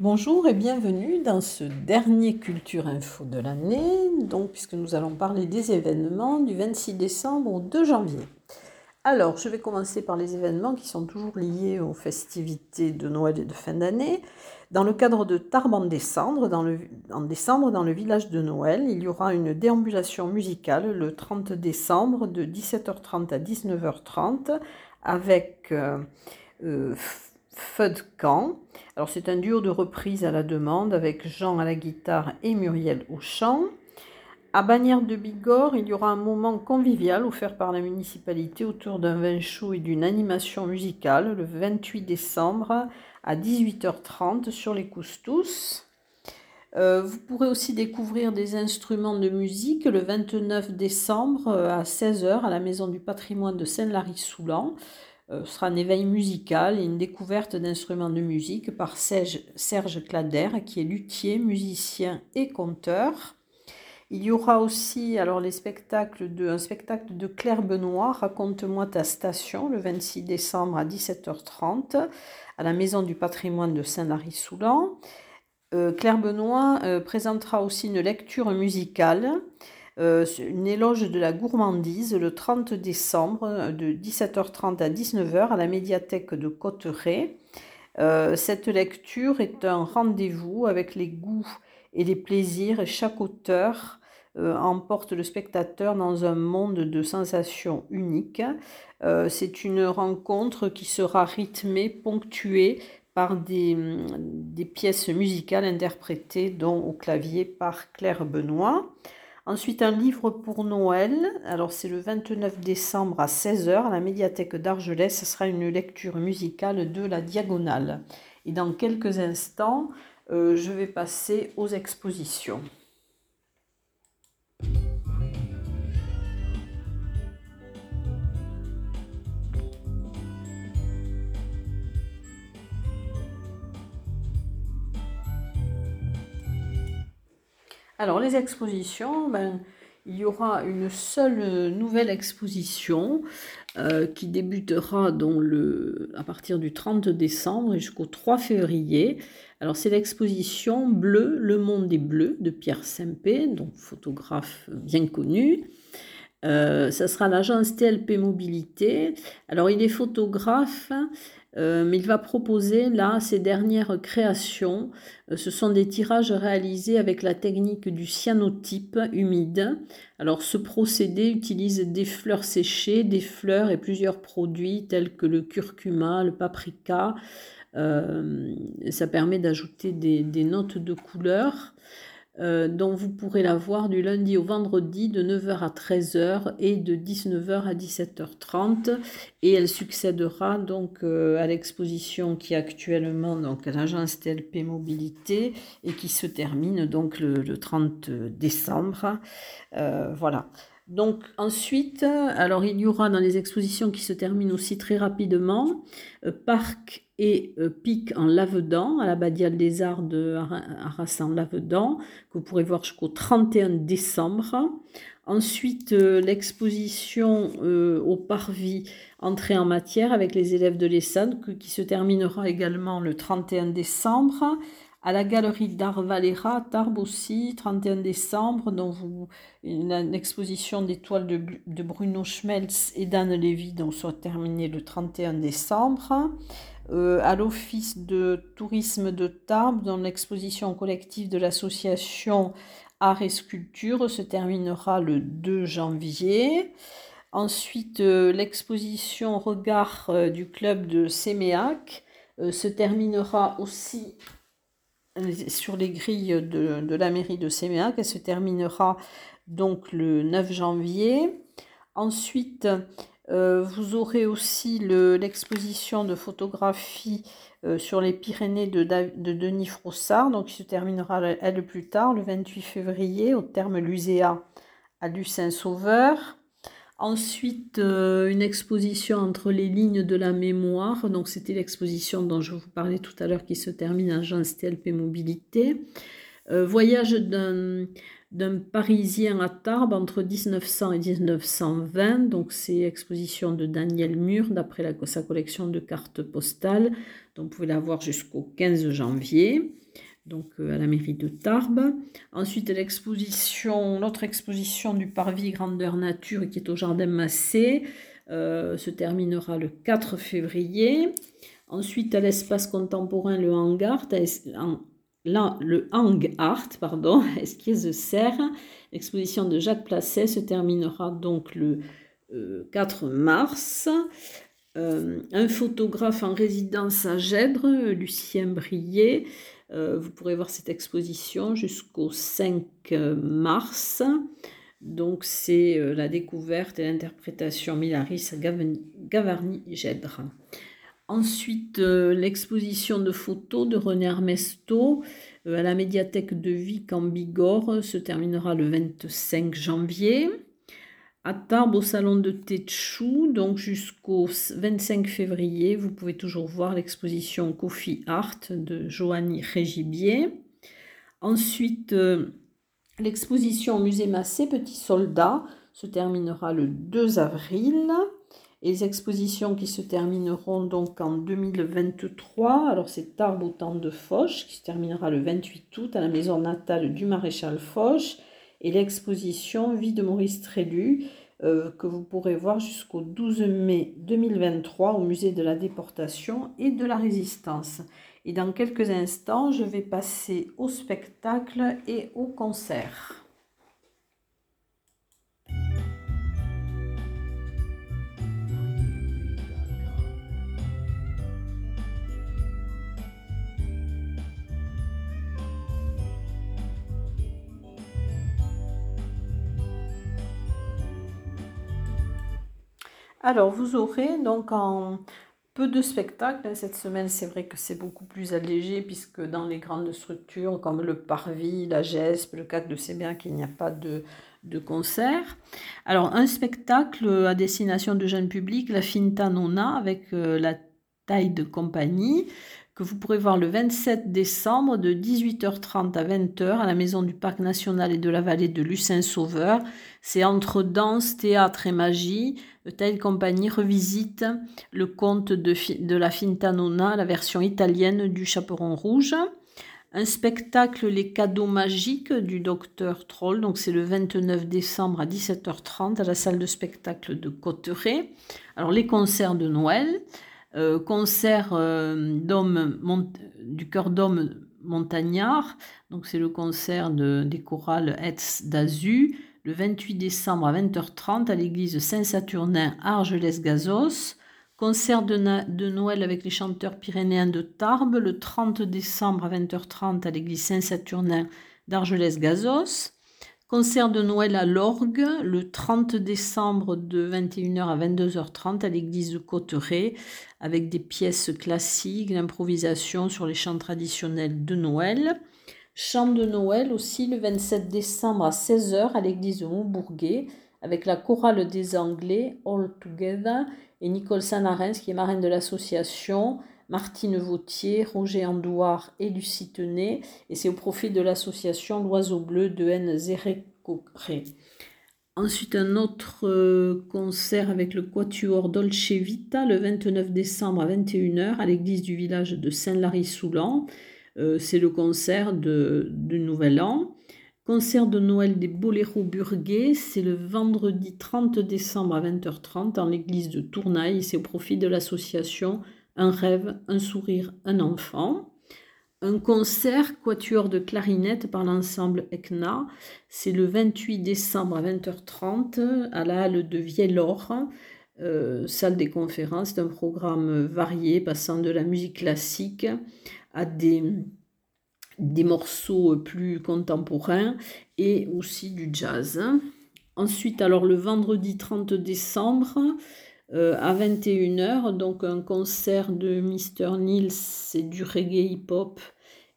Bonjour et bienvenue dans ce dernier Culture Info de l'année, donc puisque nous allons parler des événements du 26 décembre au 2 janvier. Alors, je vais commencer par les événements qui sont toujours liés aux festivités de Noël et de fin d'année. Dans le cadre de Tarbes en décembre, dans le, en décembre, dans le village de Noël, il y aura une déambulation musicale le 30 décembre de 17h30 à 19h30 avec euh, euh, Feu de Camp. Alors c'est un duo de reprises à la demande avec Jean à la guitare et Muriel au chant. À Bagnères de Bigorre, il y aura un moment convivial offert par la municipalité autour d'un vin chaud et d'une animation musicale le 28 décembre à 18h30 sur les Coustous. Euh, vous pourrez aussi découvrir des instruments de musique le 29 décembre à 16h à la Maison du patrimoine de Saint-Lary-Soulan. Euh, sera un éveil musical et une découverte d'instruments de musique par Serge, Serge Clader, qui est luthier, musicien et conteur. Il y aura aussi alors les spectacles de, un spectacle de Claire Benoît, Raconte-moi ta station, le 26 décembre à 17h30, à la Maison du patrimoine de Saint-Lary-Soulan. Euh, Claire Benoît euh, présentera aussi une lecture musicale euh, une éloge de la gourmandise le 30 décembre euh, de 17h30 à 19h à la médiathèque de Cotteret. Euh, cette lecture est un rendez-vous avec les goûts et les plaisirs chaque auteur emporte le spectateur dans un monde de sensations uniques. C'est une rencontre qui sera rythmée, ponctuée par des, des pièces musicales interprétées dont au clavier par Claire Benoît. Ensuite, un livre pour Noël. Alors, c'est le 29 décembre à 16h à la médiathèque d'Argelès. Ce sera une lecture musicale de la Diagonale. Et dans quelques instants, euh, je vais passer aux expositions. Alors, les expositions, ben, il y aura une seule nouvelle exposition euh, qui débutera à partir du 30 décembre jusqu'au 3 février. Alors, c'est l'exposition Bleu, le monde des bleus de Pierre Sempé, donc photographe bien connu. Euh, ça sera l'agence TLP Mobilité. Alors, il est photographe euh, il va proposer là ses dernières créations. Euh, ce sont des tirages réalisés avec la technique du cyanotype humide. Alors ce procédé utilise des fleurs séchées, des fleurs et plusieurs produits tels que le curcuma, le paprika. Euh, ça permet d'ajouter des, notes de couleur. Euh, dont vous pourrez la voir du lundi au vendredi de 9h à 13h et de 19h à 17h30 et elle succédera donc euh, à l'exposition qui est actuellement donc à l'agence TLP Mobilité et qui se termine donc le, 30 décembre. Euh, voilà. Donc ensuite, alors il y aura dans les expositions qui se terminent aussi très rapidement, Parc et euh, Pic en Lavedan, à l'Abbadiale des Arts de Arras en Lavedan, que vous pourrez voir jusqu'au 31 décembre. Ensuite, euh, l'exposition euh, au Parvis Entrée en matière avec les élèves de l'ESSAD, qui se terminera également le 31 décembre. À la galerie d'art Valera, Tarbes aussi, 31 décembre, dont vous, une, exposition d'étoiles de, de, Bruno Schmelz et d'Anne Lévy, donc soit terminée le 31 décembre. Euh, à l'Office de tourisme de Tarbes, dans l'exposition collective de l'association Art et Sculpture, se terminera le 2 janvier. Ensuite, euh, l'exposition Regard euh, du club de Séméac se terminera aussi sur les grilles de, de la mairie de Séméac. Elle se terminera donc le 9 janvier. Ensuite, euh, vous aurez aussi l'exposition de photographie euh, sur les Pyrénées de, Denis Frossard, donc qui se terminera elle plus tard, le 28 février, au terme Luséa à Lucin-Sauveur. Ensuite, euh, une exposition entre les lignes de la mémoire. Donc, c'était l'exposition dont je vous parlais tout à l'heure qui se termine à Jean TLP Mobilité. voyage d'un d'un Parisien à Tarbes entre 1900 et 1920. Donc c'est exposition de Daniel Mur d'après sa collection de cartes postales. Donc vous pouvez la voir jusqu'au 15 janvier. Donc euh, à la mairie de Tarbes. Ensuite l'exposition, l'autre exposition du Parvis Grandeur Nature qui est au Jardin Massé euh, se terminera le 4 février. Ensuite, à l'espace contemporain Le Hangar, le Hang Art, pardon, Esquisse Serre, l'exposition de Jacques Placet se terminera donc le 4 euh, mars. Un photographe en résidence à Gèdre, Lucien Brier. Euh, vous pourrez voir cette exposition jusqu'au 5 mars. Donc c'est la découverte et l'interprétation Milaris Gavarni-Gèdre. Ensuite, euh, l'exposition de photos de René Armesto euh, à la médiathèque de Vic en Bigorre euh, se terminera le 25 janvier. À Tarbes, au salon de Tétchou, donc jusqu'au 25 février, vous pouvez toujours voir l'exposition Coffee Art de Joanny Régibier. Ensuite, l'exposition au musée Massé Petit Soldat se terminera le 2 avril les expositions qui se termineront donc en 2023. Alors c'est Tarbes au temps de Foch qui se terminera le 28 août à la maison natale du maréchal Foch et l'exposition Vie de Maurice Trélu euh, que vous pourrez voir jusqu'au 12 mai 2023 au musée de la déportation et de la résistance. Et dans quelques instants, je vais passer au spectacle et au concert. Alors, vous aurez donc en peu de spectacles. Cette semaine, c'est vrai que c'est beaucoup plus allégé puisque dans les grandes structures comme le Parvis, la GESP, le CAC de Sébiac, il n'y a pas de, de concert. Alors, un spectacle à destination de jeunes publics, la Finta Nona avec euh, la taille de compagnie que vous pourrez voir le 27 décembre de 18h30 à 20h à la Maison du Parc National et de la Vallée de Lucin-Sauveur. C'est entre danse, théâtre et magie. Telle compagnie revisite le conte de, de la Fintanona, la version italienne du Chaperon Rouge. Un spectacle Les cadeaux magiques du docteur Troll, donc c'est le 29 décembre à 17h30 à la salle de spectacle de Cotteret. Alors les concerts de Noël, euh, concert euh, du chœur d'homme montagnard, donc c'est le concert de, des chorales Etz d'Azu, le 28 décembre à 20h30 à l'église Saint-Saturnin Argelès-Gazos. Concert de, de, Noël avec les chanteurs pyrénéens de Tarbes le 30 décembre à 20h30 à l'église Saint-Saturnin d'Argelès-Gazos. Concert de Noël à l'orgue le 30 décembre de 21h à 22h30 à l'église de Cotteret avec des pièces classiques, l'improvisation sur les chants traditionnels de Noël. Chant de Noël aussi le 27 décembre à 16h à l'église de Montbourguet avec la chorale des Anglais All Together et Nicole Sanarens qui est marraine de l'association Martine Vautier, Roger Andouard et Lucie Tenet, et c'est au profit de l'association L'Oiseau Bleu de N. Zérécoré. Ensuite, un autre euh, concert avec le Quatuor Dolce Vita le 29 décembre à 21h à l'église du village de Saint-Lary-Soulan. Euh, c'est le concert de, du Nouvel An. Concert de Noël des Boléros Burguais, c'est le vendredi 30 décembre à 20h30 dans l'église de Tournaille. C'est au profit de l'association un rêve, un sourire, un enfant. Un concert quatuor de clarinette par l'ensemble ECNA, c'est le 28 décembre à 20h30 à la halle de Viellor, euh, salle des conférences. C'est un programme varié passant de la musique classique à des, des morceaux plus contemporains et aussi du jazz. Ensuite, alors le vendredi 30 décembre, euh, à 21h, donc un concert de Mr. Nils, c'est du reggae hip-hop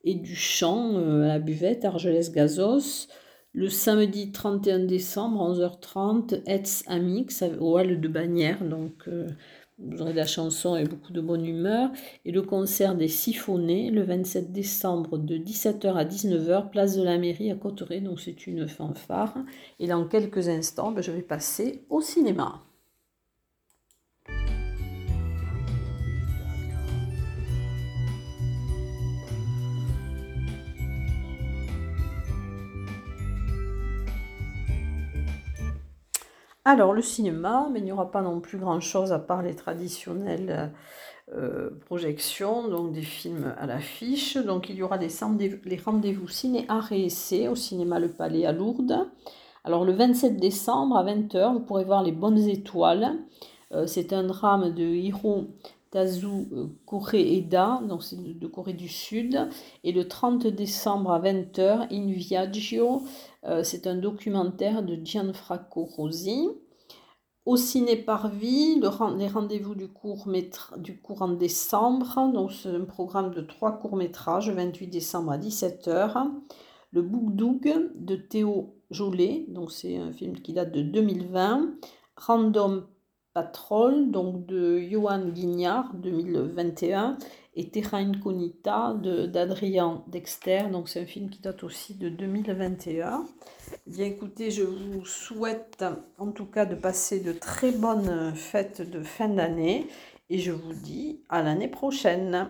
et du chant euh, à la buvette, Argelès-Gazos. Le samedi 31 décembre, 11h30, Etz Amix au hall de Bagnères. Donc, euh, vous aurez de la chanson et beaucoup de bonne humeur. Et le concert des Siphonnés, le 27 décembre de 17h à 19h, place de la mairie à Cotteret. Donc c'est une fanfare. Et dans quelques instants, ben, je vais passer au cinéma. Alors, le cinéma, mais il n'y aura pas non plus grand-chose à part les traditionnelles euh, projections, donc des films à l'affiche. Donc, il y aura les, rendez-vous ciné art et essai au cinéma Le Palais à Lourdes. Alors, le 27 décembre à 20h, vous pourrez voir Les Bonnes Étoiles. Euh, c'est un drame de Hiro Tazu euh, Koreeda, donc c'est de Corée du Sud. Et le 30 décembre à 20h, In Viaggio, euh, c'est un documentaire de Gianfranco Rosi. Au ciné Parvis, le, les rendez-vous du cours, du cours en décembre, donc c'est un programme de trois courts-métrages, 28 décembre à 17h. Le Bougdoug de Théo Jolet, donc c'est un film qui date de 2020. Random Patrol, donc de Johan Guignard, 2021, et Terra Incognita d'Adrien Dexter, donc c'est un film qui date aussi de 2021. Bien écoutez, je vous souhaite en tout cas de passer de très bonnes fêtes de fin d'année et je vous dis à l'année prochaine.